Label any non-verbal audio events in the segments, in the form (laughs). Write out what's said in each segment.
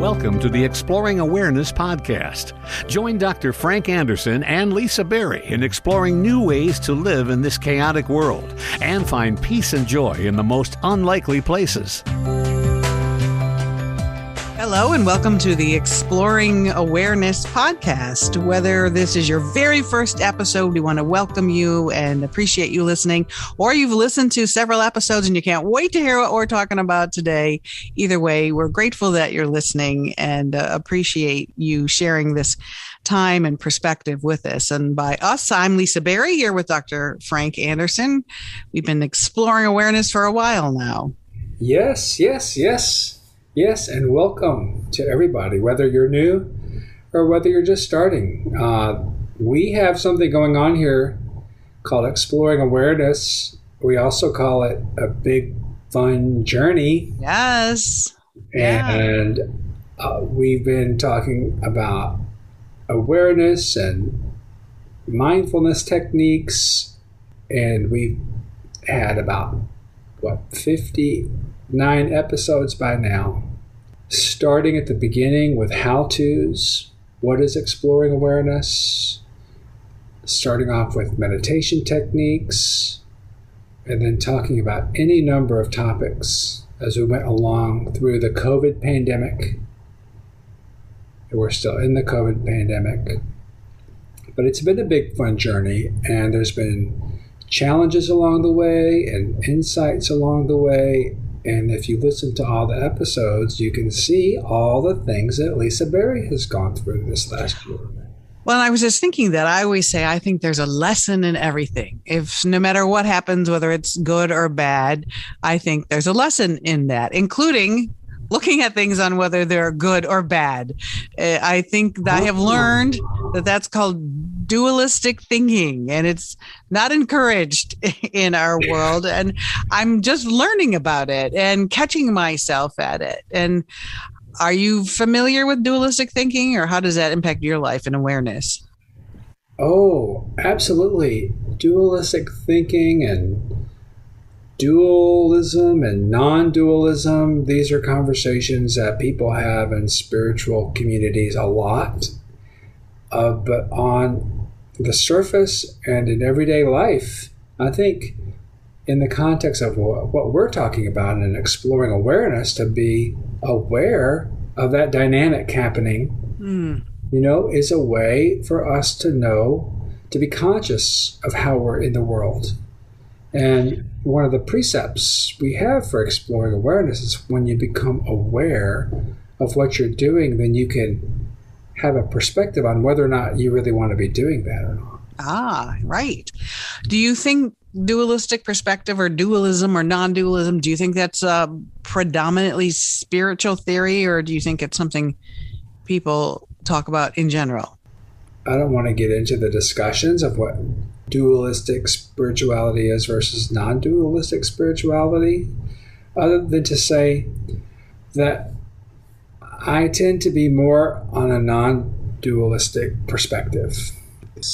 Welcome to the Exploring Awareness podcast. Join Dr. Frank Anderson and Lisa Berry in exploring new ways to live in this chaotic world and find peace and joy in the most unlikely places. Hello, and welcome to the Exploring Awareness podcast. Whether this is your very first episode, we want to welcome you and appreciate you listening, or you've listened to several episodes and you can't wait to hear what we're talking about today. Either way, we're grateful that you're listening and uh, appreciate you sharing this time and perspective with us. And by us, I'm Lisa Berry here with Dr. Frank Anderson. We've been exploring awareness for a while now. Yes, yes, yes. Yes, and welcome to everybody, whether you're new or whether you're just starting. Uh, we have something going on here called Exploring Awareness. We also call it a big, fun journey. Yes. And yeah. uh, we've been talking about awareness and mindfulness techniques, and we've had about, what, 50 nine episodes by now, starting at the beginning with how to's, what is exploring awareness, starting off with meditation techniques, and then talking about any number of topics as we went along through the COVID pandemic. We're still in the COVID pandemic. But it's been a big, fun journey, and there's been challenges along the way and insights along the way and if you listen to all the episodes, you can see all the things that Lisa Berry has gone through this last year. Well, I was just thinking that I always say I think there's a lesson in everything. If no matter what happens, whether it's good or bad, I think there's a lesson in that, including looking at things on whether they're good or bad. Uh, I think that I have learned that that's called dualistic thinking and it's not encouraged (laughs) in our world. And I'm just learning about it and catching myself at it. And are you familiar with dualistic thinking or how does that impact your life and awareness? Oh, absolutely. Dualistic thinking and dualism and non dualism, these are conversations that people have in spiritual communities a lot. Uh, but on the surface and in everyday life, I think in the context of what we're talking about and exploring awareness, to be aware of that dynamic happening, mm. you know, is a way for us to know, to be conscious of how we're in the world. And one of the precepts we have for exploring awareness is when you become aware of what you're doing, then you can have a perspective on whether or not you really want to be doing that or not. Ah, right. Do you think dualistic perspective or dualism or non dualism, do you think that's a predominantly spiritual theory or do you think it's something people talk about in general? I don't want to get into the discussions of what dualistic spirituality is versus non dualistic spirituality, other than to say that I tend to be more on a non dualistic perspective.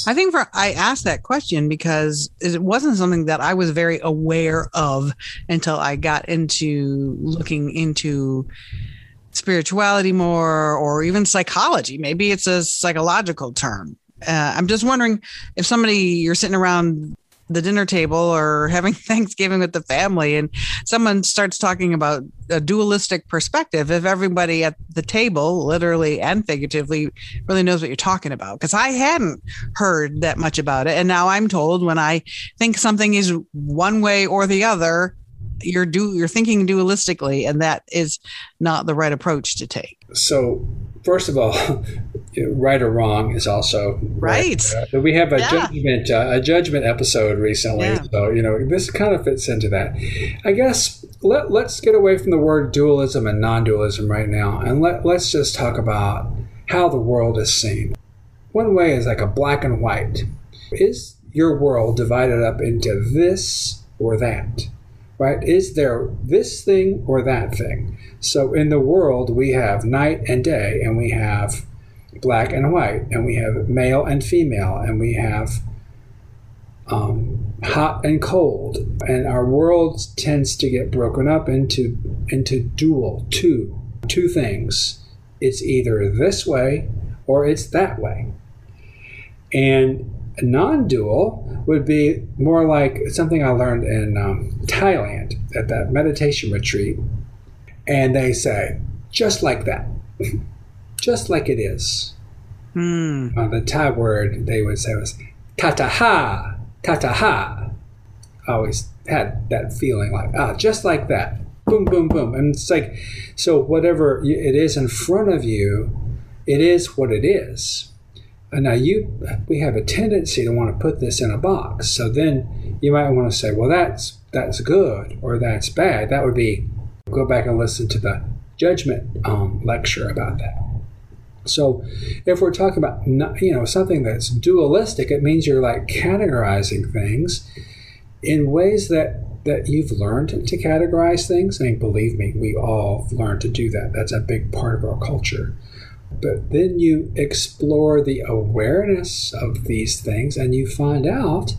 I think for I asked that question because it wasn't something that I was very aware of until I got into looking into spirituality more or even psychology. Maybe it's a psychological term uh, I'm just wondering if somebody you're sitting around the dinner table or (laughs) having Thanksgiving with the family and someone starts talking about a dualistic perspective, if everybody at the table, literally and figuratively, really knows what you're talking about. Because I hadn't heard that much about it. And now I'm told when I think something is one way or the other, you're do you're thinking dualistically, and that is not the right approach to take. So first of all, (laughs) right or wrong is also right. right. Uh, we have a yeah. judgment uh, a judgment episode recently, yeah. so you know this kind of fits into that. I guess let let's get away from the word dualism and non-dualism right now, and let let's just talk about how the world is seen. One way is like a black and white. Is your world divided up into this or that? Right? Is there this thing or that thing? So in the world, we have night and day, and we have black and white, and we have male and female, and we have um, hot and cold. And our world tends to get broken up into into dual, two, two things. it's either this way or it's that way. And non dual would be more like something I learned in um, Thailand at that meditation retreat. And they say, just like that, (laughs) just like it is. Hmm. Uh, the Thai word they would say was tataha, tataha. Always had that feeling like, ah, just like that. Boom, boom, boom. And it's like, so whatever it is in front of you, it is what it is. And now you, we have a tendency to want to put this in a box. So then you might want to say, well, that's that's good or that's bad. That would be go back and listen to the judgment um, lecture about that. So, if we're talking about you know something that's dualistic, it means you're like categorizing things in ways that that you've learned to categorize things. I mean, believe me, we all learned to do that. That's a big part of our culture. But then you explore the awareness of these things, and you find out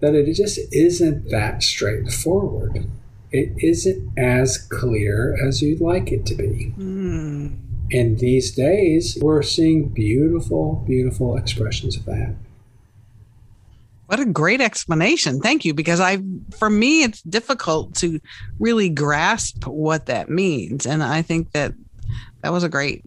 that it just isn't that straightforward. It isn't as clear as you'd like it to be. Hmm. And these days, we're seeing beautiful, beautiful expressions of that. What a great explanation. Thank you. Because I, for me, it's difficult to really grasp what that means. And I think that that was a great,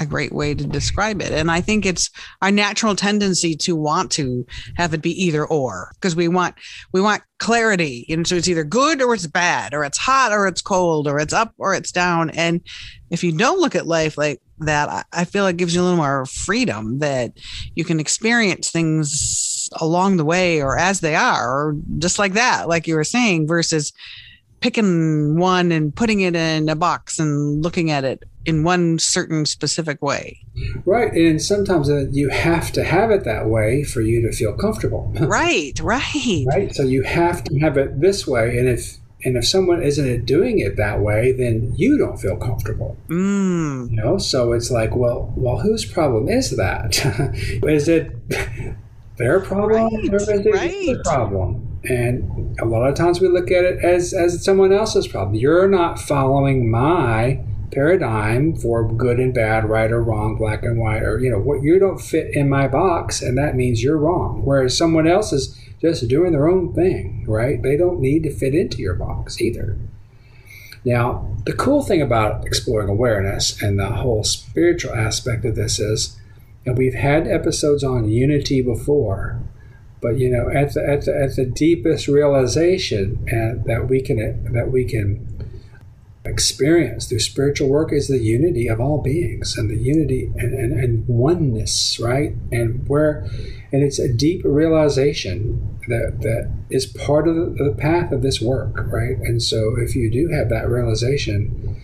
a great way to describe it. And I think it's our natural tendency to want to have it be either or because we want, we want clarity. And so it's either good or it's bad, or it's hot or it's cold, or it's up or it's down. And if you don't look at life like that, I feel it gives you a little more freedom that you can experience things along the way or as they are, or just like that, like you were saying, versus picking one and putting it in a box and looking at it in one certain specific way. Right. And sometimes uh, you have to have it that way for you to feel comfortable. (laughs) right, right. Right. So you have to have it this way. And if and if someone isn't doing it that way, then you don't feel comfortable. Mm. You know, so it's like, well, well, whose problem is that? (laughs) is it their problem right, or is it right. the problem? And a lot of times we look at it as as someone else's problem. You're not following my paradigm for good and bad, right or wrong, black and white, or you know what you don't fit in my box, and that means you're wrong. Whereas someone else is just doing their own thing, right? They don't need to fit into your box either. Now, the cool thing about exploring awareness and the whole spiritual aspect of this is, and we've had episodes on unity before, but you know, at the at the, at the deepest realization and that we can that we can experience through spiritual work is the unity of all beings and the unity and, and, and oneness, right? And where and it's a deep realization that that is part of the, path of this work, right? And so if you do have that realization,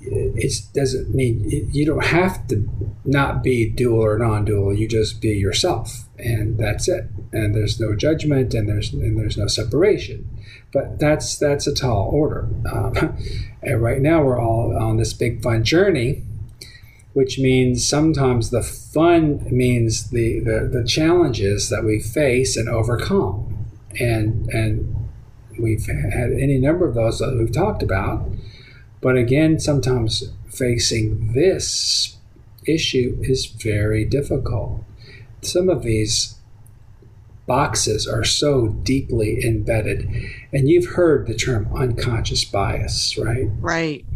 it doesn't mean you don't have to not be dual or non-dual. You just be yourself, and that's it. And there's no judgment, and there's and there's no separation. But that's that's a tall order. Um, (laughs) and right now we're all on this big fun journey, which means sometimes the fun means the the, the challenges that we face and overcome, and and we've had any number of those that we've talked about but again, sometimes facing this issue is very difficult. Some of these boxes are so deeply embedded. And you've heard the term unconscious bias, right? Right.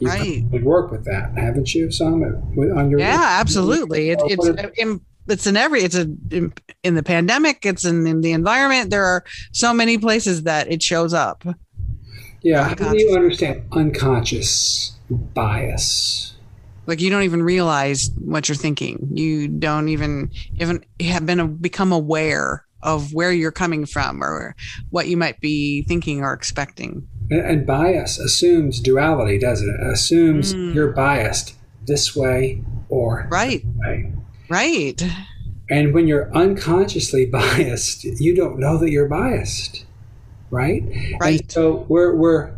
You've right. worked with that, haven't you, Some On your yeah, absolutely. It, it's in, it's in every it's a in, in the pandemic. It's in, in the environment. There are so many places that it shows up. Yeah, how do you understand unconscious bias? Like you don't even realize what you're thinking. You don't even even have been a, become aware of where you're coming from or what you might be thinking or expecting. And, and bias assumes duality, doesn't it? Assumes mm. you're biased this way or right, way. right. And when you're unconsciously (laughs) biased, you don't know that you're biased right? Right. And so we're we're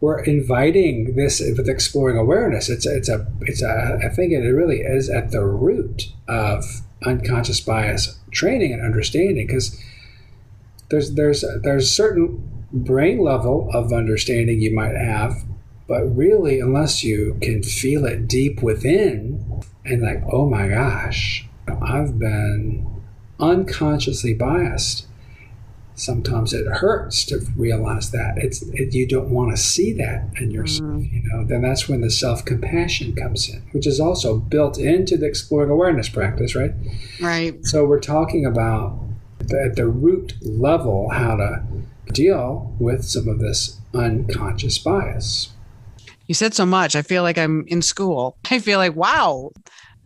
we're inviting this with exploring awareness. It's it's a it's a I think it really is at the root of unconscious bias training and understanding because there's there's there's certain brain level of understanding you might have, But really, unless you can feel it deep within and, like, oh my gosh, I've been unconsciously biased. Sometimes it hurts to realize that it's it, you don't want to see that in yourself. Mm. You know, then that's when the self compassion comes in, which is also built into the exploring awareness practice, right? Right. So we're talking about at the root level how to deal with some of this unconscious bias. You said so much. I feel like I'm in school. I feel like, wow,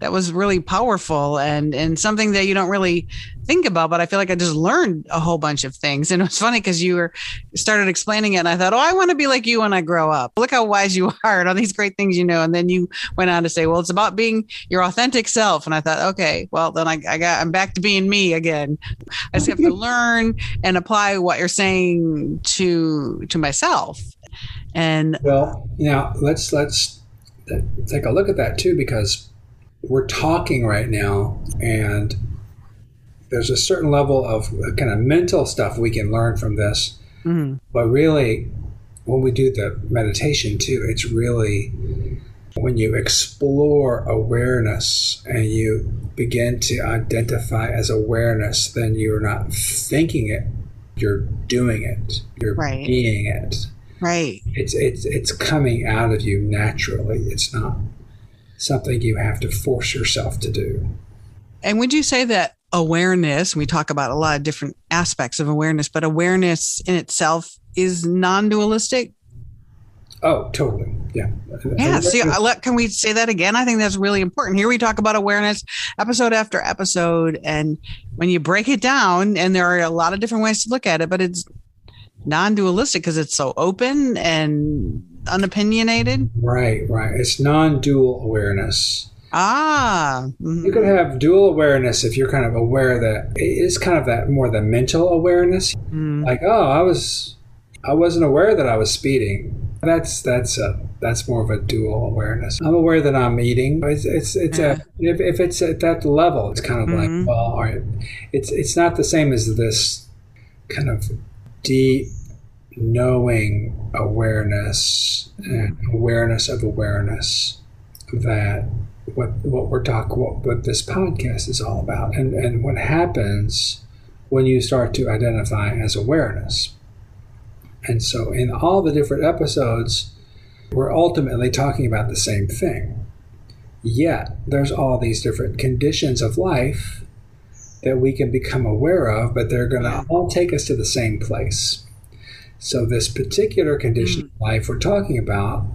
that was really powerful and and something that you don't really think about but i feel like i just learned a whole bunch of things. And it was funny because you were started explaining it and i thought oh i want to be like you when i grow up. Look how wise you (laughs) are and all these great things you know. And then you went on to say well it's about being your authentic self. And i thought okay well then i, I got i'm back to being me again. I just have to (laughs) learn and apply what you're saying to to myself. And well now let's let's take a look at that too because we're talking right now and there's a certain level of kind of mental stuff we can learn from this mm-hmm. but really when we do the meditation too it's really when you explore awareness and you begin to identify as awareness then you're not thinking it you're doing it you're right. being it right it's it's it's coming out of you naturally it's not something you have to force yourself to do. And would you say that awareness, we talk about a lot of different aspects of awareness, but awareness in itself is non dualistic? Oh, totally. Yeah. Yeah. See, uh, can we say that again? I think that's really important. Here we talk about awareness episode after episode. And when you break it down, and there are a lot of different ways to look at it, but it's non dualistic because it's so open and unopinionated? Right, right. It's non dual awareness. Ah. Mm-hmm. You could have dual awareness if you're kind of aware that it is kind of that more the mental awareness. Mm. Like, oh, I was I wasn't aware that I was speeding. That's that's a that's more of a dual awareness. I'm aware that I'm eating. It's it's, it's yeah. a if, if it's at that level, it's kind of mm-hmm. like well, all right. It's it's not the same as this kind of deep knowing awareness and awareness of awareness that what what we're talking what, what this podcast is all about. And and what happens when you start to identify as awareness. And so in all the different episodes we're ultimately talking about the same thing. Yet there's all these different conditions of life that we can become aware of but they're going to all take us to the same place. So, this particular condition mm. of life we're talking about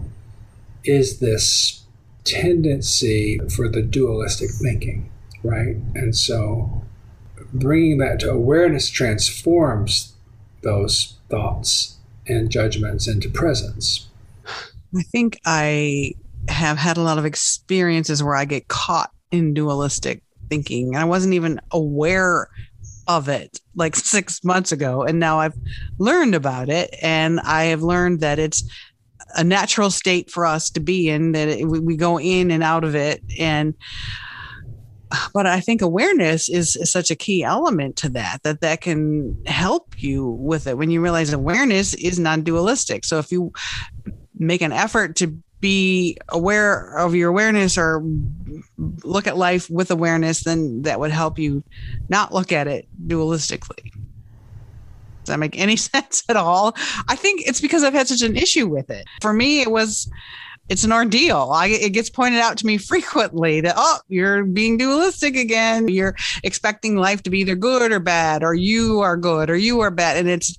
is this tendency for the dualistic thinking, right? And so, bringing that to awareness transforms those thoughts and judgments into presence. I think I have had a lot of experiences where I get caught in dualistic thinking and I wasn't even aware of it like (laughs) six months ago. And now I've learned about it. And I have learned that it's a natural state for us to be in, that it, we go in and out of it. And, but I think awareness is, is such a key element to that, that that can help you with it when you realize awareness is non dualistic. So if you make an effort to be aware of your awareness or look at life with awareness, then that would help you not look at it dualistically. That make any (laughs) sense at all? I think it's because I've had such an issue with it. For me, it was it's an ordeal. I, it gets pointed out to me (laughs) frequently that, oh, you're being dualistic again. You're expecting life to be either good or bad, or you are good or you are bad. And it's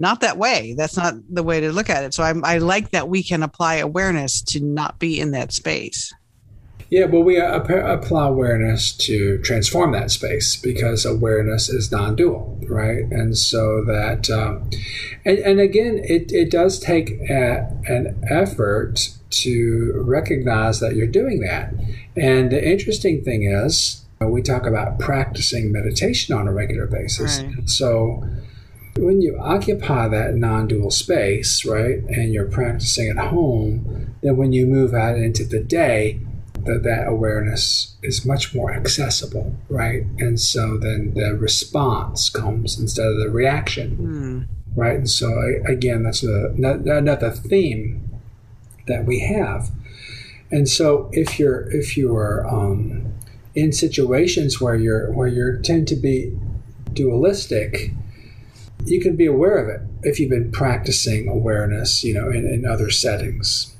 not that way. That's not the way to look at it. So I, I like that we can apply awareness to not be in that space. Yeah, well, we apply awareness to transform that space because awareness is non-dual, right? And so that, um, and, and again, it, it does take a, an effort to recognize that you're doing that. And the interesting thing is, we talk about practicing meditation on a regular basis. Right. So when you occupy that non-dual space, right, and you're practicing at home, then when you move out into the day, that that awareness is much more accessible, right? And so then the response comes instead of the reaction, mm. right? And so again, that's a, another theme that we have. And so if you're if you're um, in situations where you're where you tend to be dualistic, you can be aware of it if you've been practicing awareness, you know, in, in other settings.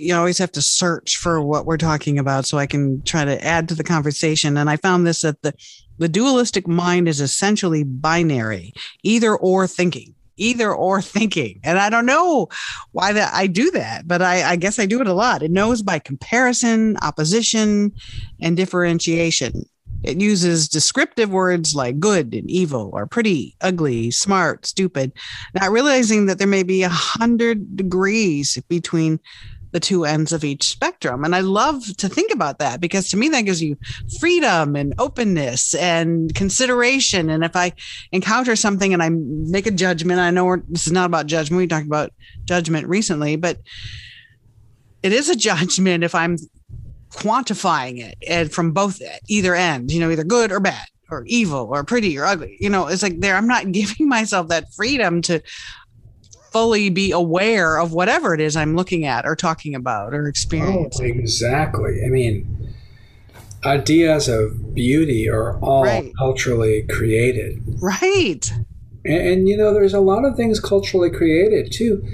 You always have to search for what we're talking about so I can try to add to the conversation. And I found this that the the dualistic mind is essentially binary, either or thinking either or thinking. And I don't know why that I do that, but I, I, guess I do it a lot. It knows by comparison, opposition, and differentiation. It uses descriptive words like good and evil or pretty, ugly, smart, stupid, not realizing that there may be a hundred degrees between the two ends of each spectrum. And I love to think about that because to me, that gives you freedom and openness and consideration. And if I encounter something and I make a judgment, I know this is not about judgment. We talked about judgment recently, but it is a (laughs) judgment if I'm quantifying it and from both either end, you know, either good or bad or evil or pretty or ugly. You know, it's like there, I'm not (laughs) giving myself that freedom to fully be aware of whatever it is I'm looking at or talking about or experiencing. Oh, exactly. I mean, ideas of beauty are all right. culturally created. Right. And, and, you know, there's a lot of things culturally created too.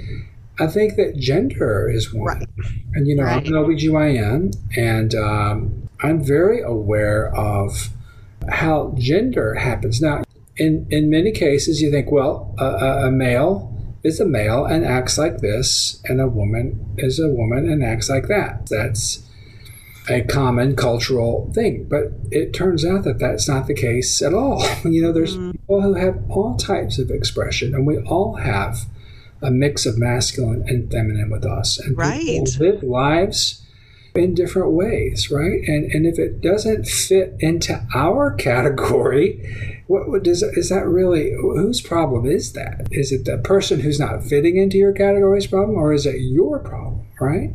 I think that gender is one. Right. And, you know, right. I'm an OBGYN and um, I'm very aware of how gender happens. Now, in, in many cases, you think, well, a, a male is a male and acts like this, and a woman is a woman and acts like that. That's a common cultural thing. But it turns out that that's not the case at all. (laughs) you know, there's mm. people who have all types of expression, and we all have a mix of masculine and feminine with us. And right. live lives in different ways, right? And and if it doesn't fit into our (laughs) category, what, what does is that really whose problem is that? Is it the person who's not fitting into your category's problem, or is it your problem, right?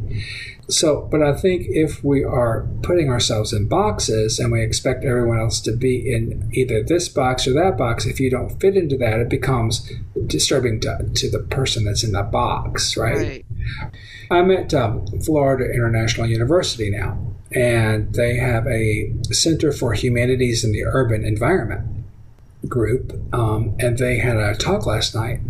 So, but I think if we are putting ourselves in boxes and we expect everyone else to be in either this box or that box, if you don't fit into that, it becomes disturbing to, to the person that's in that box, right? right. I'm at um, Florida International University now, and they have a Center for Humanities in the Urban Environment group, um, and they had a talk last night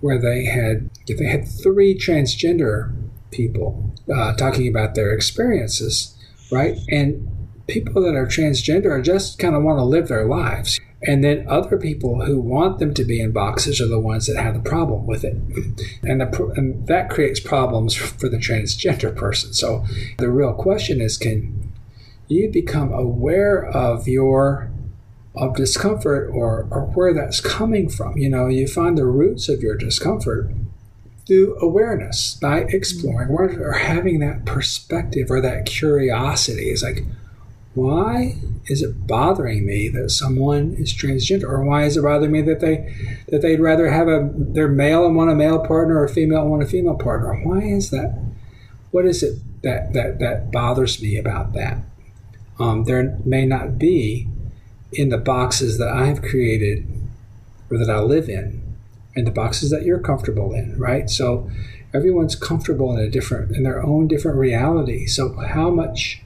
where they had they had three transgender people uh, talking about their experiences, right? And people that are transgender just kind of want to live their lives. And then other people who want them to be in boxes are the ones that have the problem with it. And, the, and that creates problems for the transgender person. So the real question is can you become aware of your of discomfort or, or where that's coming from? You know, you find the roots of your discomfort through awareness by exploring or having that perspective or that curiosity. It's like, why is it bothering me that someone is transgender? Or why is it bothering me that they that they'd rather have a their male and want a male partner or female and want a female partner? Why is that? What is it that that that bothers me about that? Um, there may not be in the boxes that i've created or that i live in and the boxes that you're comfortable in right? So everyone's comfortable in a different in their own different reality. So how much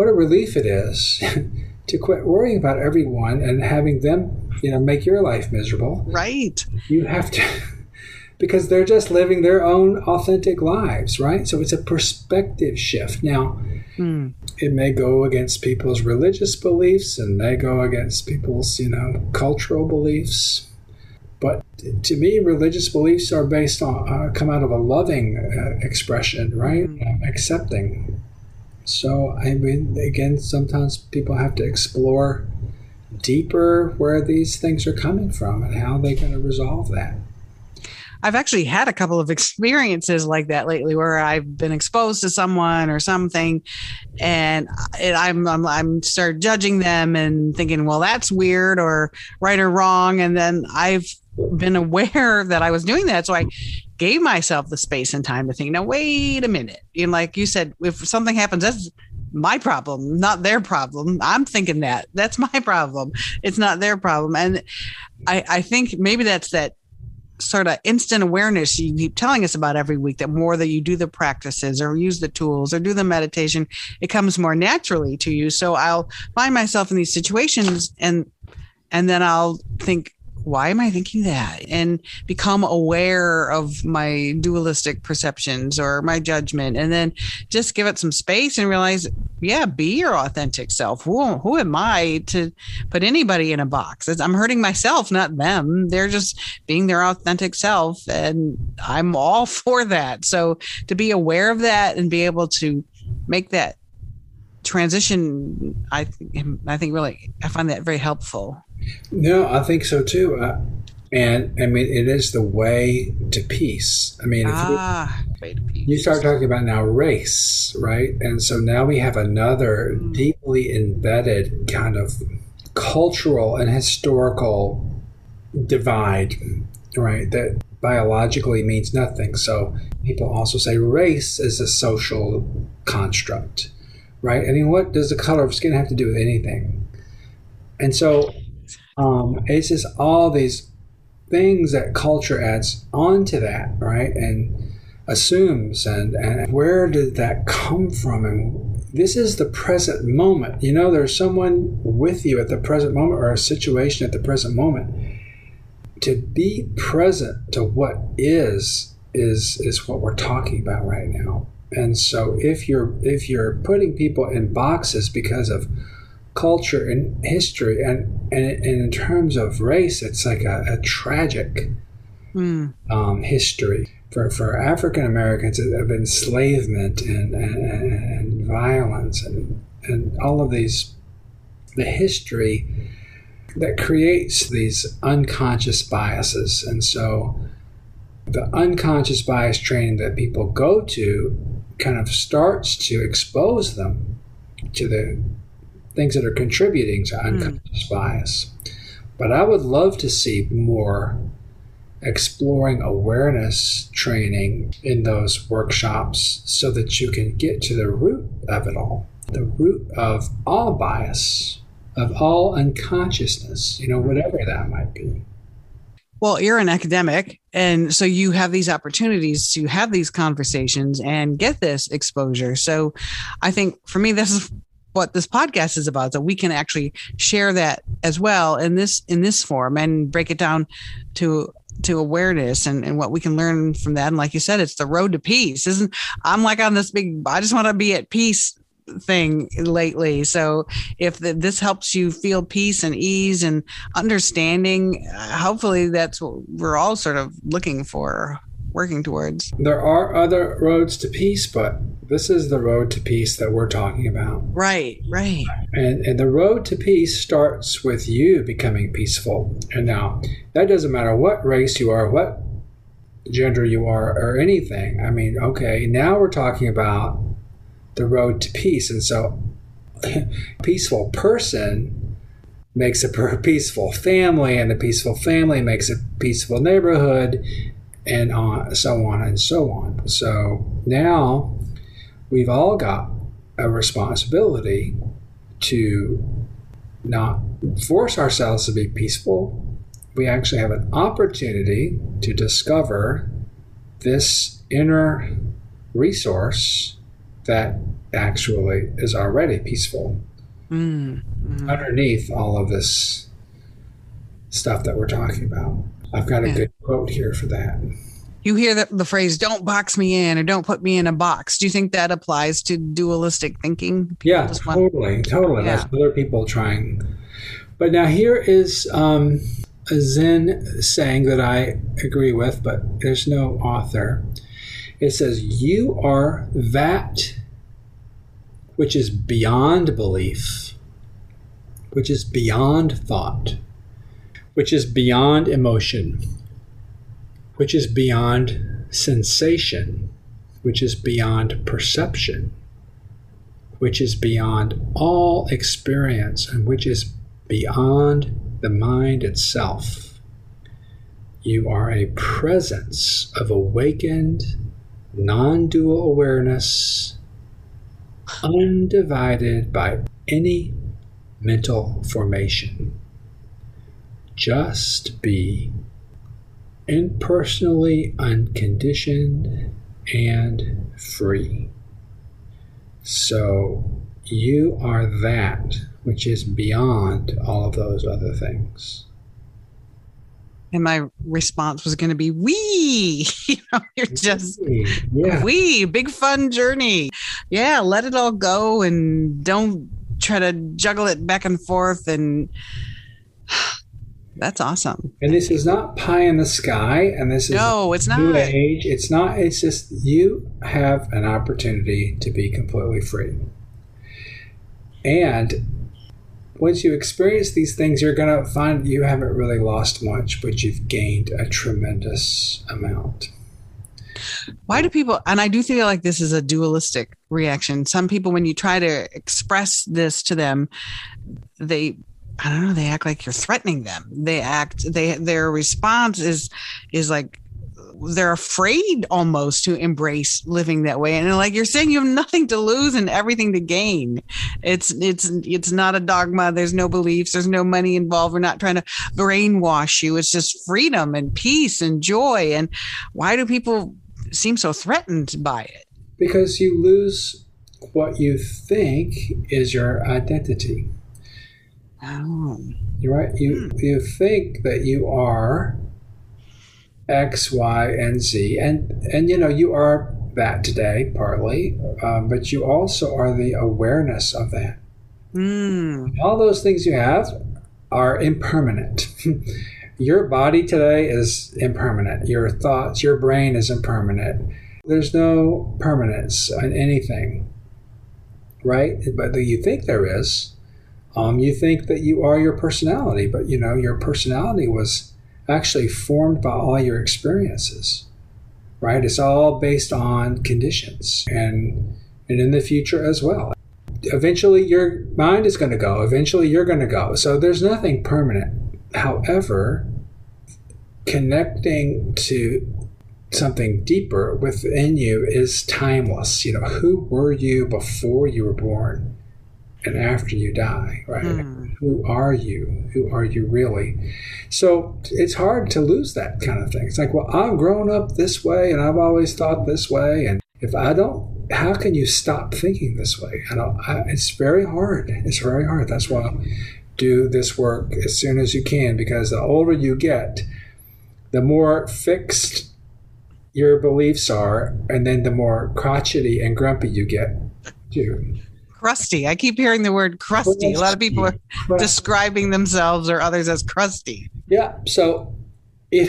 what a relief it is (laughs) to quit worrying about everyone and having them, you know, make your life miserable. Right. You have to (laughs) because they're just living their own authentic lives, right? So it's a perspective shift. Now, mm. it may go against people's religious beliefs and may go against people's, you know, cultural beliefs. But to me, religious beliefs are based on, uh, come out of a loving uh, expression, right? Mm. accepting so, I mean, again, sometimes people have to explore deeper where these things are coming from and how they're going to resolve that. I've actually had a couple of experiences like that lately where I've been exposed to someone or something and I'm, I'm, I'm start judging them and thinking, well, that's weird or right or wrong. And then I've been (laughs) aware that I was doing that. So I gave myself the space and time to think, now, wait a minute. You know, like you said, if something happens, that's my problem, not their problem. I'm thinking that that's my (laughs) problem. It's not their problem. And I, I think maybe that's that sort of instant awareness you keep telling us about every week that more that you do the practices or use the tools or do the meditation it comes more naturally to you so i'll find myself in these situations and and then i'll think why am I thinking that? And become aware of my dualistic perceptions or my judgment, and then just give it some space and realize, yeah, be your authentic self. Who, who am I to put anybody in a box? I'm hurting myself, not them. They're just being their authentic self, and I'm all (laughs) for that. So to be aware of that and be able to make that transition, I I think really I find that very helpful. No, I think so too. Uh, and I mean, it is the way to peace. I mean, ah, you, you start talking about now race, right? And so now we have another mm. deeply embedded kind of cultural and historical divide, right? That biologically means nothing. So people also say race is a social construct, right? I mean, what does the color of skin have to do with anything? And so um, it's just all these things that culture adds onto that, right? And assumes and, and where did that come from? And this is the present moment. You know there's someone with you at the present moment or a situation at the present moment. To be present to what is is is what we're talking about right now. And so if you're if you're putting people in boxes because of culture and history and, and, and in terms of race it's like a, a tragic mm. um, history for, for African Americans of enslavement and, and, and violence and, and all of these the history that creates these unconscious biases and so the unconscious bias training that people go to kind of starts to expose them to the things that are contributing to hmm. unconscious mm. bias. But I would love to see more exploring awareness training in those workshops so that you can get to the root of it all, the root of all bias, of all unconsciousness, you know, whatever that might be. Well, you're an academic, and so you have these opportunities to have these conversations and get this exposure. So I think for me, this is what this podcast is about that we can actually share that as well in this in this form and break it down to to awareness and, and what we can learn from that. And like you said it's the road to peace. Isn't i'm like on this big i just want to be at peace thing lately. So if the, this helps you feel peace and ease and understanding uh, hopefully that's what we're all sort of looking for working towards. There are other roads to peace, but this is the road to peace that we're talking about. Right, right. And and the road to peace starts with you becoming peaceful. And now that doesn't matter what race you are, what gender you are, or anything. I mean, okay, now we're talking about the road to peace. And so (laughs) peaceful person makes a peaceful family and a peaceful family makes a peaceful neighborhood and on, so on and so on. So now we've all got a responsibility to not force ourselves to be peaceful. We actually have an opportunity to discover this inner resource that actually is already peaceful mm-hmm. underneath all of this stuff that we're talking about. I've got a yeah. good quote here for that. You hear the, the phrase, don't box me in or don't put me in a box. Do you think that applies to dualistic thinking? People yeah, totally. Want... Totally. Yeah. That's other people trying. But now here is um, a Zen saying that I agree with, but there's no author. It says, You are that which is beyond belief, which is beyond thought which is beyond emotion, which is beyond sensation, which is beyond perception, which is beyond all experience, and which is beyond the mind itself. You are a presence of awakened, non dual awareness, undivided by any mental formation just be impersonally unconditioned and free. So you are that which is beyond all of those other things. And my response was going to be, "We, (laughs) you know, you're just yeah. we big fun journey. Yeah, let it all go and don't try to juggle it back and forth and (sighs) that's awesome. And this is not pie in the sky, and this is no, it's not. New age. It's not. It's just you have an opportunity to be completely free. And once you experience these things, you're going to find you haven't really lost much, but you've gained a tremendous amount. Why do people, and I do feel like this is a dualistic reaction. Some people, when you try to express this to them, they I don't know, they act like you're threatening them. They act they their response is is like they're afraid almost to embrace living that way. And like you're saying you have nothing to lose and everything to gain. It's it's it's not a dogma. There's no beliefs. There's no money involved. We're not trying to brainwash you. It's just freedom and peace and joy. And why do people seem so threatened by it? Because you lose what you think is your identity oh. you're right you hmm. you think that you are X, Y, and Z, and and you know you are that today partly, um, but you also are the awareness of that. Mm. All those things you have are impermanent. (laughs) your body today is impermanent. Your thoughts, your brain is impermanent. There's no permanence in anything, right? But you think there is. Um, you think that you are your personality, but you know your personality was actually formed by all your experiences, right? It's all based on conditions and, and in the future as well. Eventually, your mind is going to go. Eventually, you're going to go. So there's nothing permanent. However, connecting to something deeper within you is timeless. You know, who were you before you were born and after you die, right? Mm who are you? Who are you really? So it's hard to lose that kind of thing. It's like, well, I've grown up this way and I've always thought this way. And if I don't, how can you stop thinking this way? I don't, I, it's very hard. It's very hard. That's why I do this work as soon as you can because the older you get, the more fixed your beliefs are, and then the more crotchety and grumpy you get too crusty. I keep hearing the word crusty. A lot of people are describing themselves or others as crusty. Yeah. So it,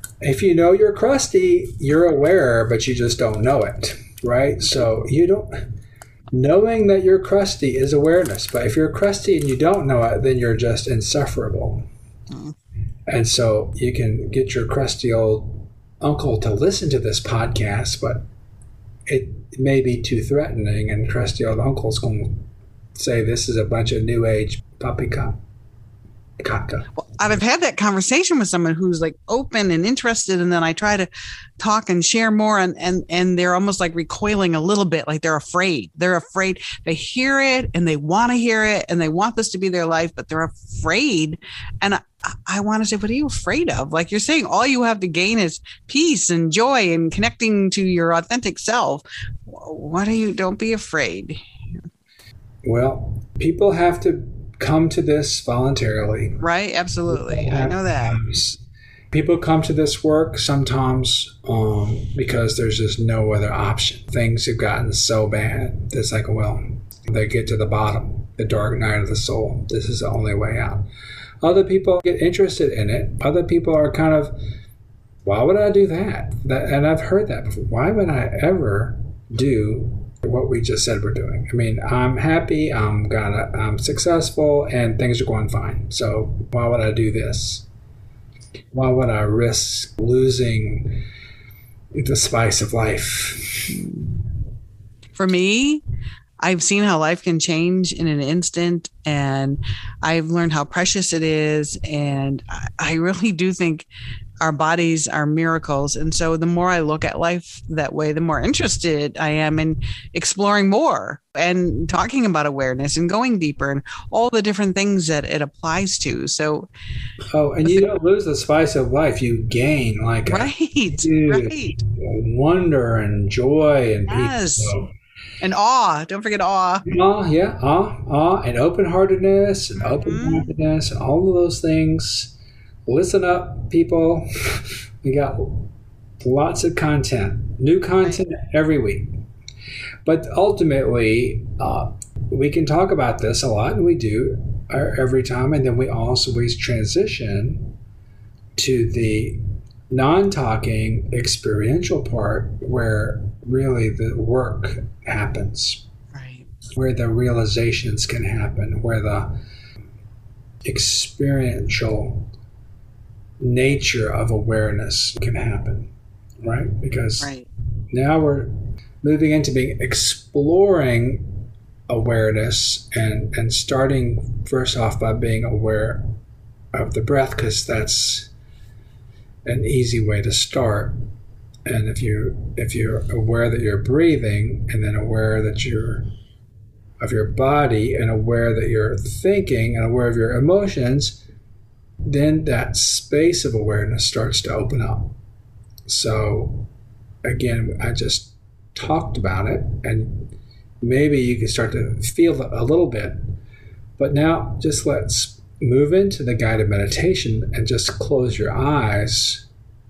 (laughs) if you know you're crusty, you're aware, but you just don't know it, right? So you don't. Knowing that you're crusty is awareness, but if you're crusty and you don't know it, then you're just insufferable. Mm. And so you can get your crusty old uncle to listen to this podcast, but it may be too threatening, and trusty old uncle's going to say this is a bunch of new age poppycock. Well, I've had that conversation with someone who's like open and interested, and then I try to talk and share more, and and and they're almost like recoiling a little bit, like they're afraid. They're afraid. They hear it and they want to hear it, and they want this to be their life, but they're afraid. And I, I want to say, what are you afraid of? Like you're saying, all you have to gain is peace and joy and connecting to your authentic self. What are you? Don't be afraid. Well, people have to come to this voluntarily. Right, absolutely. I know that. People come to this work sometimes um, because there's just no other option. Things have gotten so bad. It's like, well, they get to the bottom, the dark night of the soul. This is the only way out. Other people get interested in it. Other people are kind of, why would I do that? that and I've heard that before. Why would I ever do what we just said we're doing. I mean, I'm happy, I'm gonna, I'm successful, and things are going fine. So why would I do this? Why would I risk losing the spice of life? For me, I've seen how life can change in an instant, and I've learned how precious it is. And I really do think our bodies are miracles. And so the more I look at life that way, the more interested I am in exploring more and talking about awareness and going deeper and all the different things that it applies to. So, oh, and you don't lose the spice of life; you gain like right, a, right, wonder and joy and yes. peace. So, and awe. Don't forget awe. Awe, yeah, awe, awe, and open heartedness and mm-hmm. open mindedness and all of those things. Listen up, people. (laughs) we got lots of content, new content every week. But ultimately, uh, we can talk about this a lot, and we do uh, every time. And then we also always transition to the non talking experiential part where really the work happens, right. where the realizations can happen, where the experiential nature of awareness can happen, right? Because right. now we're moving into being exploring awareness and and starting first off by being aware of the breath because that's an easy way to start and if you if you're aware that you're breathing and then aware that you're of your body and aware that you're thinking and aware of your emotions then that space of awareness starts to open up so again i just talked about it and maybe you can start to feel a little bit but now just let's move into the guided meditation and just close your eyes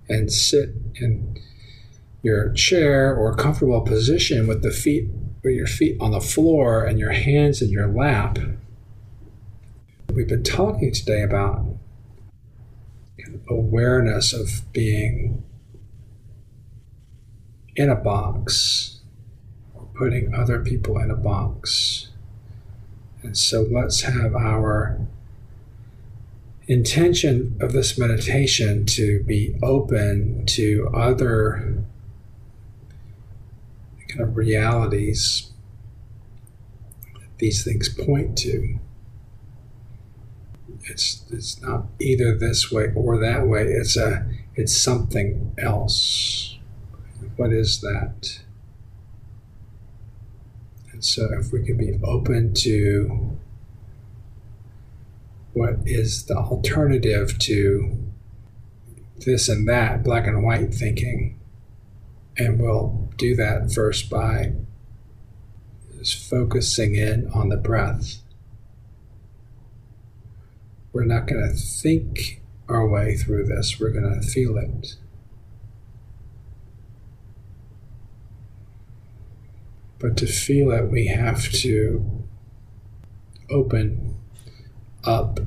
and sit in your chair or comfortable position with the feet or your feet on the floor and your hands in your lap. We've been talking today about awareness of being in a box or putting other people in a box. And so let's have our intention of this meditation to be open to other kind of realities that these things point to. It's it's not either this way or that way. It's a it's something else. What is that? And so if we can be open to what is the alternative to this and that black and white thinking. And we'll do that first by just focusing in on the breath. We're not going to think our way through this, we're going to feel it. But to feel it, we have to open up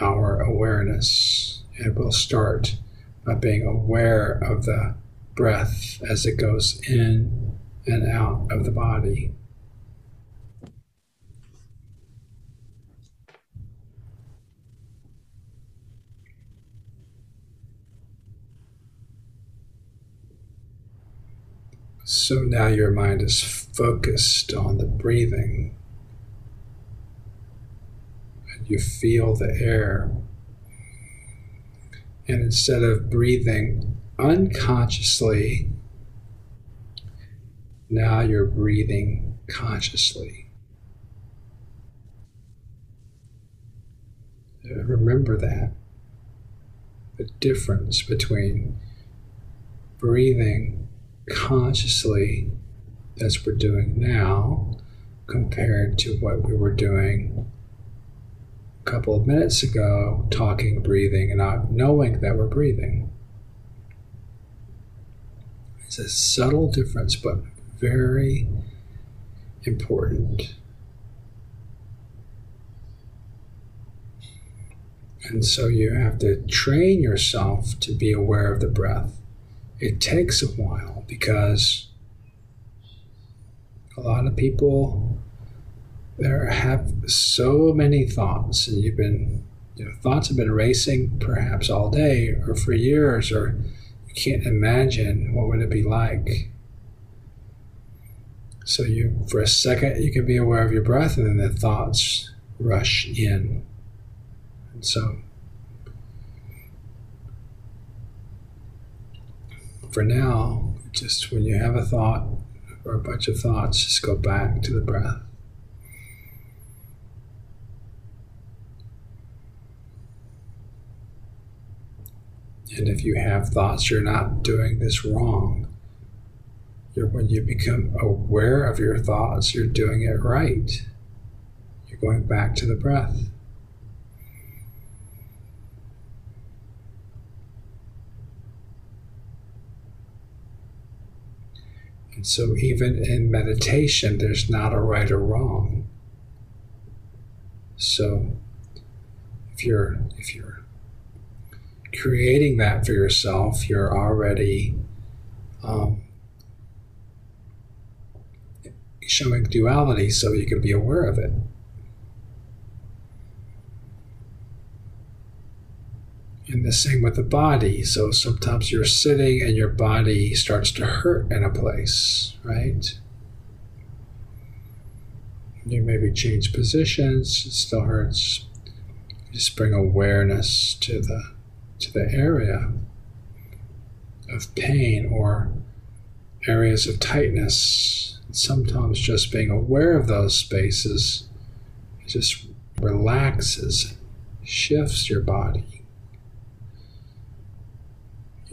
our awareness. And we'll start by being aware of the breath as it goes in and out of the body. So now your mind is focused on the breathing And you feel the air. And instead of breathing unconsciously, now you're breathing consciously. Remember that the difference between breathing consciously as we're doing now compared to what we were doing a couple of minutes ago talking, breathing, and not knowing that we're breathing. It's a subtle difference, but very important. And so you have to train yourself to be aware of the breath. It takes a while because a lot of people there have so many thoughts, and you've been, you know, thoughts have been racing perhaps all day or for years, or you can't imagine what would it be like. So you, for a second, you can be aware of your breath, and then the thoughts rush in. And so for now, just when you have a thought or a bunch of thoughts, just go back to the breath. And if you have thoughts, you're not doing this wrong. You're, when you become aware of your thoughts, you're doing it right. You're going back to the breath. And so, even in meditation, there's not a right or wrong. So, if you're if you're creating that for yourself, you're already um, showing duality, so you can be aware of it. And the same with the body. So sometimes you're sitting and your body starts to hurt in a place, right? You maybe change positions, it still hurts. just bring awareness to the to the area of pain or areas of tightness. Sometimes just being aware of those spaces just relaxes, shifts your body.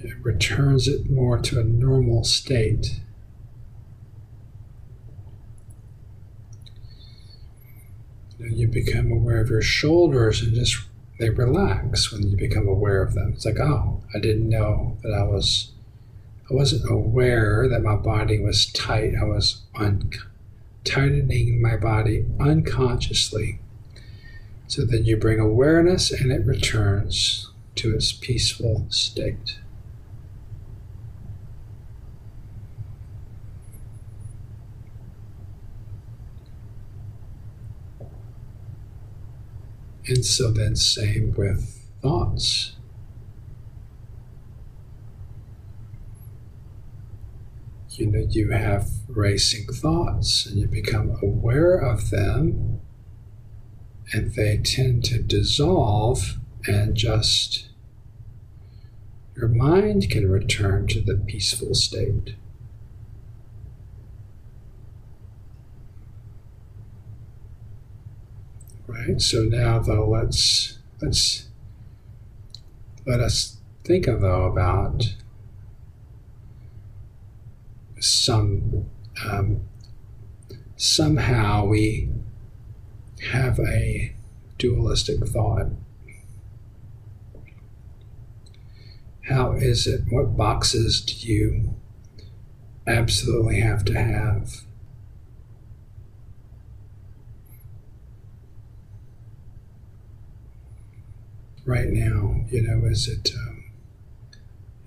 It returns it more to a normal state. You become aware of your shoulders and just they relax when you become aware of them. It's like, oh, I didn't know that I was, I wasn't aware that my body was tight. I was un- tightening my body unconsciously. So then you bring awareness and it returns to its peaceful state. And so then, same with thoughts. You know, you have racing thoughts and you become aware of them, and they tend to dissolve and just your mind can return to the peaceful state. Right? So now though let's let's let us think of though about some um, somehow we have a dualistic thought. How is it? What boxes do you absolutely have to have? Right now? You know, is it um,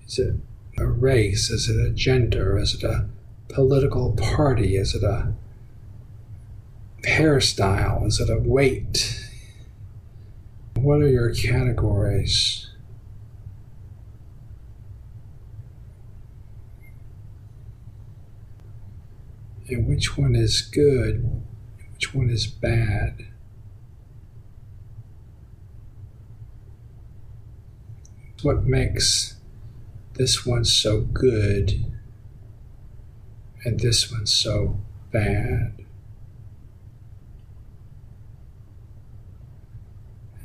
is it a race? Is it a gender? Is it a political party? Is it a hairstyle? Is it a weight? What are your categories? And which one is good? Which one is bad? What makes this one so good and this one so bad.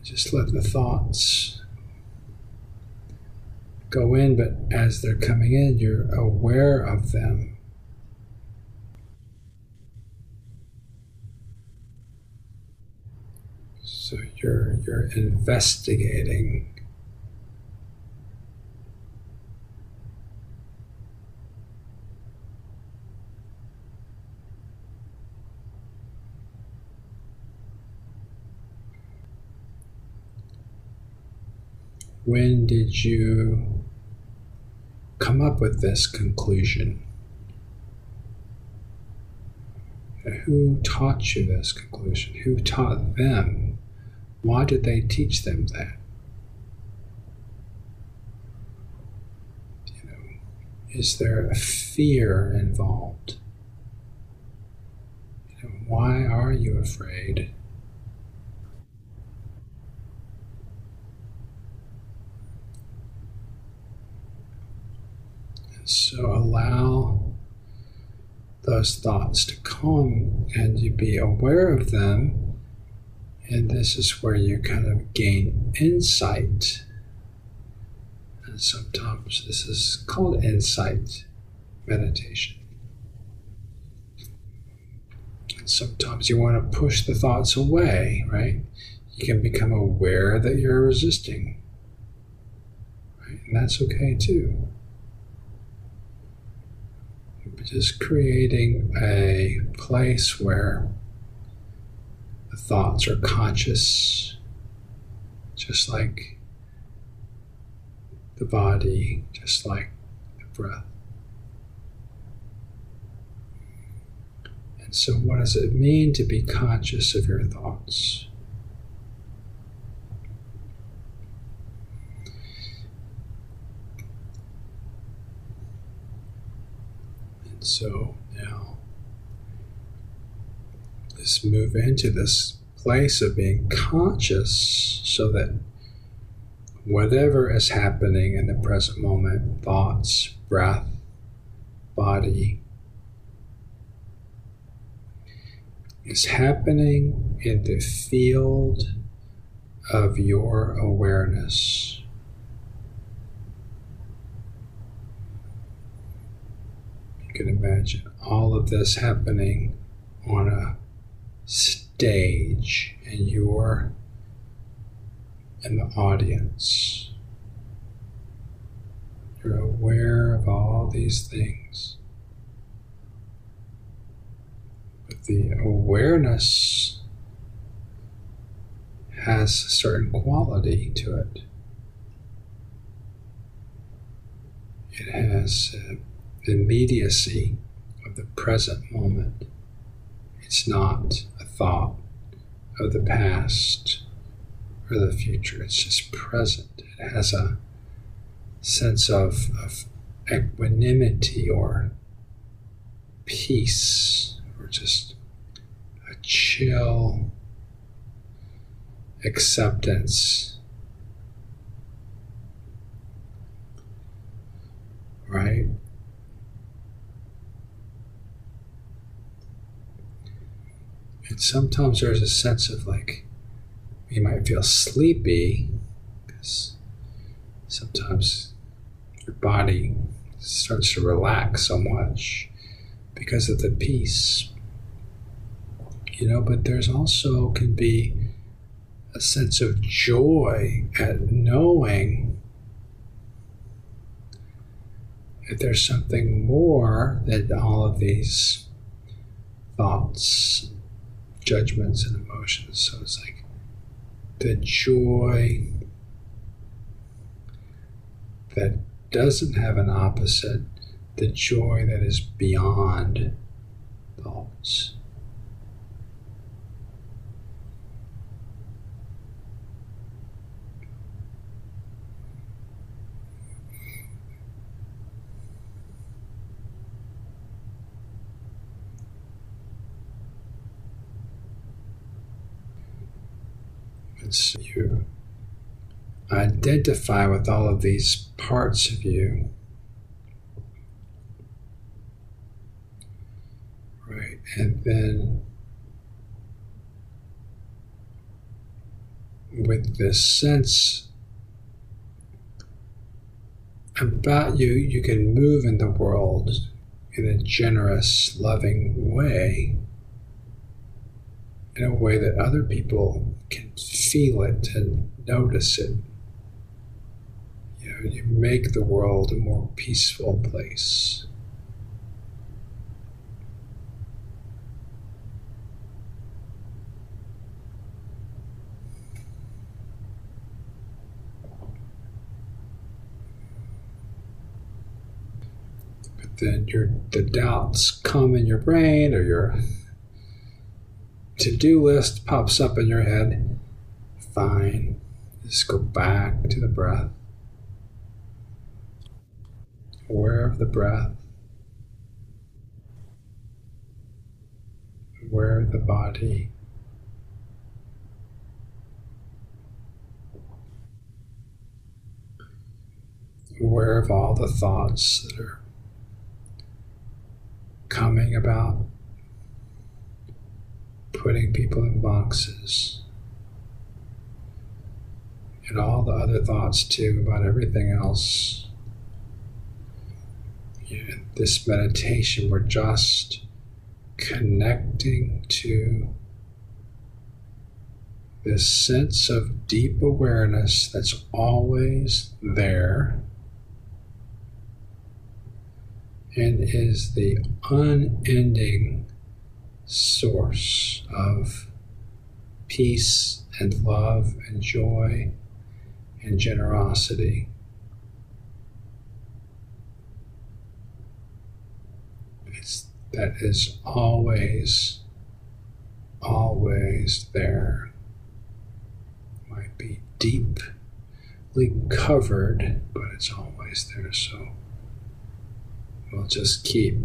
Just let the thoughts go in, but as they're coming in, you're aware of them. So you're you're investigating when did you come up with this conclusion? Who taught you this conclusion? Who taught them? Why did they teach them that? You know, is there a fear involved? You know, why are you afraid? So allow those thoughts to come and you be aware of them. And this is where you kind of gain insight. And sometimes this is called insight meditation. And sometimes you want to push the thoughts away, right? You can become aware that you're resisting. Right? And that's okay too just creating a place where the thoughts are conscious, just like the body, just like the breath. And so, what does it mean to be conscious of your thoughts? So now let's move into this place of being conscious so that whatever is happening in the present moment thoughts, breath, body is happening in the field of your awareness. Can imagine all of this happening on a stage and you're in the audience. You're aware of all these things. But the awareness has a certain quality to it. It has immediacy of the present moment. It's not a thought of the past or the future, it's just present. It has a sense of, of equanimity or peace or just a chill acceptance. Right? And sometimes there's a sense of like, you might feel sleepy because sometimes your body starts to relax so much because of the peace. You know, but there's also can be a sense of joy at knowing that there's something more than all of these thoughts judgments and emotions. So it's like the joy that doesn't have an opposite, the joy that is beyond thoughts. You identify with all of these parts of you. Right, and then with this sense about you, you can move in the world in a generous, loving way in a way that other people can feel it and notice it. You know, you make the world a more peaceful place. But then your the doubts come in your brain or your to do list pops up in your head, fine. Just go back to the breath. Aware of the breath. Aware of the body. Aware of all the thoughts that are coming about putting people in boxes and all the other thoughts too about everything else. In this meditation, we're just connecting to this sense of deep awareness that's always there and is the unending source of peace and love and joy and generosity. It's, that is always, always there. Might be deeply covered, but it's always there. So we'll just keep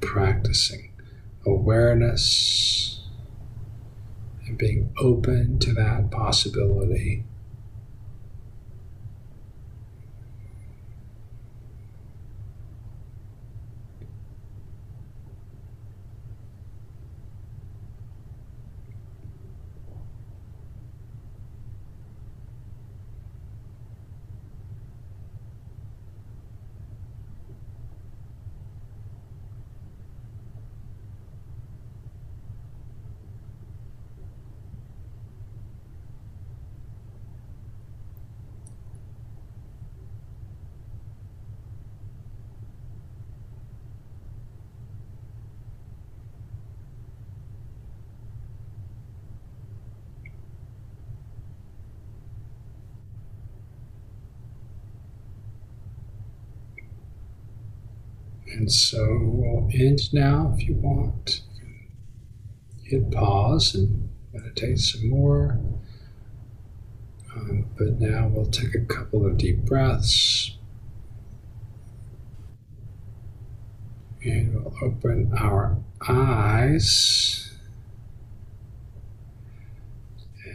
practicing awareness and being open to that possibility. And so we'll end now if you want. Hit pause and meditate some more. Um, but now we'll take a couple of deep breaths. And we'll open our eyes.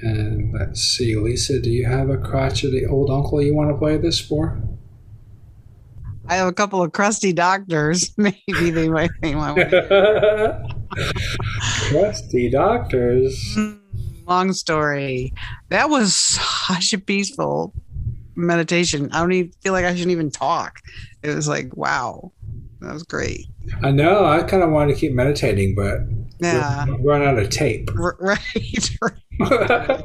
And let's see, Lisa, do you have a crotchety old uncle you want to play this for? I have a couple of crusty doctors. (laughs) Maybe they might think my way (laughs) crusty doctors. Hmm, long story. That was (laughs) such a peaceful meditation. I don't even feel like I shouldn't even talk. It was like, wow, that was great. I know. I kind of wanted to keep meditating, but yeah, run out of tape. R- right. right.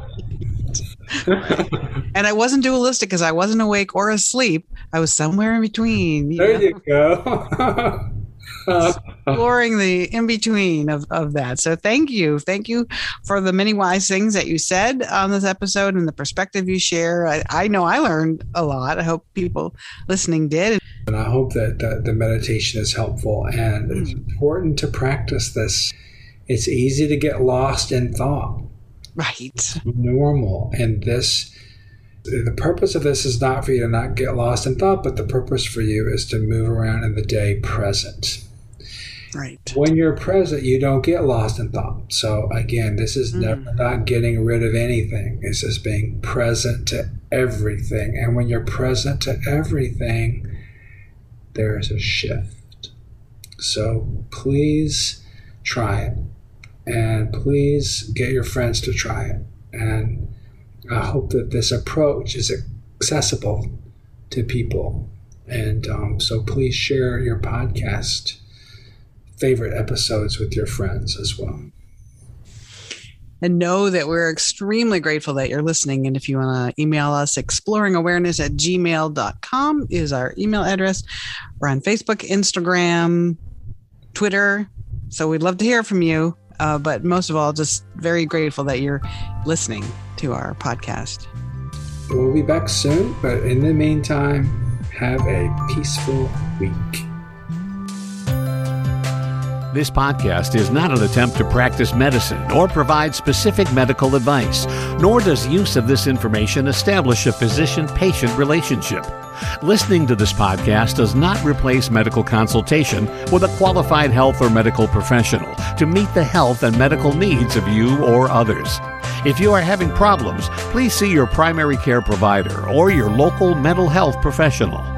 (laughs) and I wasn't dualistic because I wasn't awake or asleep. I was somewhere in between. You there know? you go. (laughs) exploring the in between of, of that. So thank you. Thank you for the many wise things that you said on this episode and the perspective you share. I, I know I learned a lot. I hope people listening did. And I hope that the, the meditation is helpful. And mm. it's hmm. important to practice this. It's easy to get lost in thought. Right. Normal. And this, the purpose of this is not for you to not get lost in thought, but the purpose for you is to move around in the day present. Right. When you're present, you don't get lost in thought. So again, this is mm. never not getting rid of anything. It's just being present to everything. And when you're present to everything, there is a shift. So please try it and please get your friends to try it. And I hope that this approach is accessible to people. And um, so please share your podcast favorite episodes with your friends as well. And know that we're extremely grateful that you're listening. And if you want to email us, exploringawareness at gmail.com is our email address. We're on Facebook, Instagram, Twitter. So we'd love to hear from you. Uh, but most of all, just very grateful that you're listening to our podcast. We'll be back soon, but in the meantime, have a peaceful week. This podcast is not an attempt to practice medicine or provide specific medical advice, nor does use of this information establish a physician patient relationship. Listening to this podcast does not replace medical consultation with a qualified health or medical professional to meet the health and medical needs of you or others. If you are having problems, please see your primary care provider or your local mental health professional.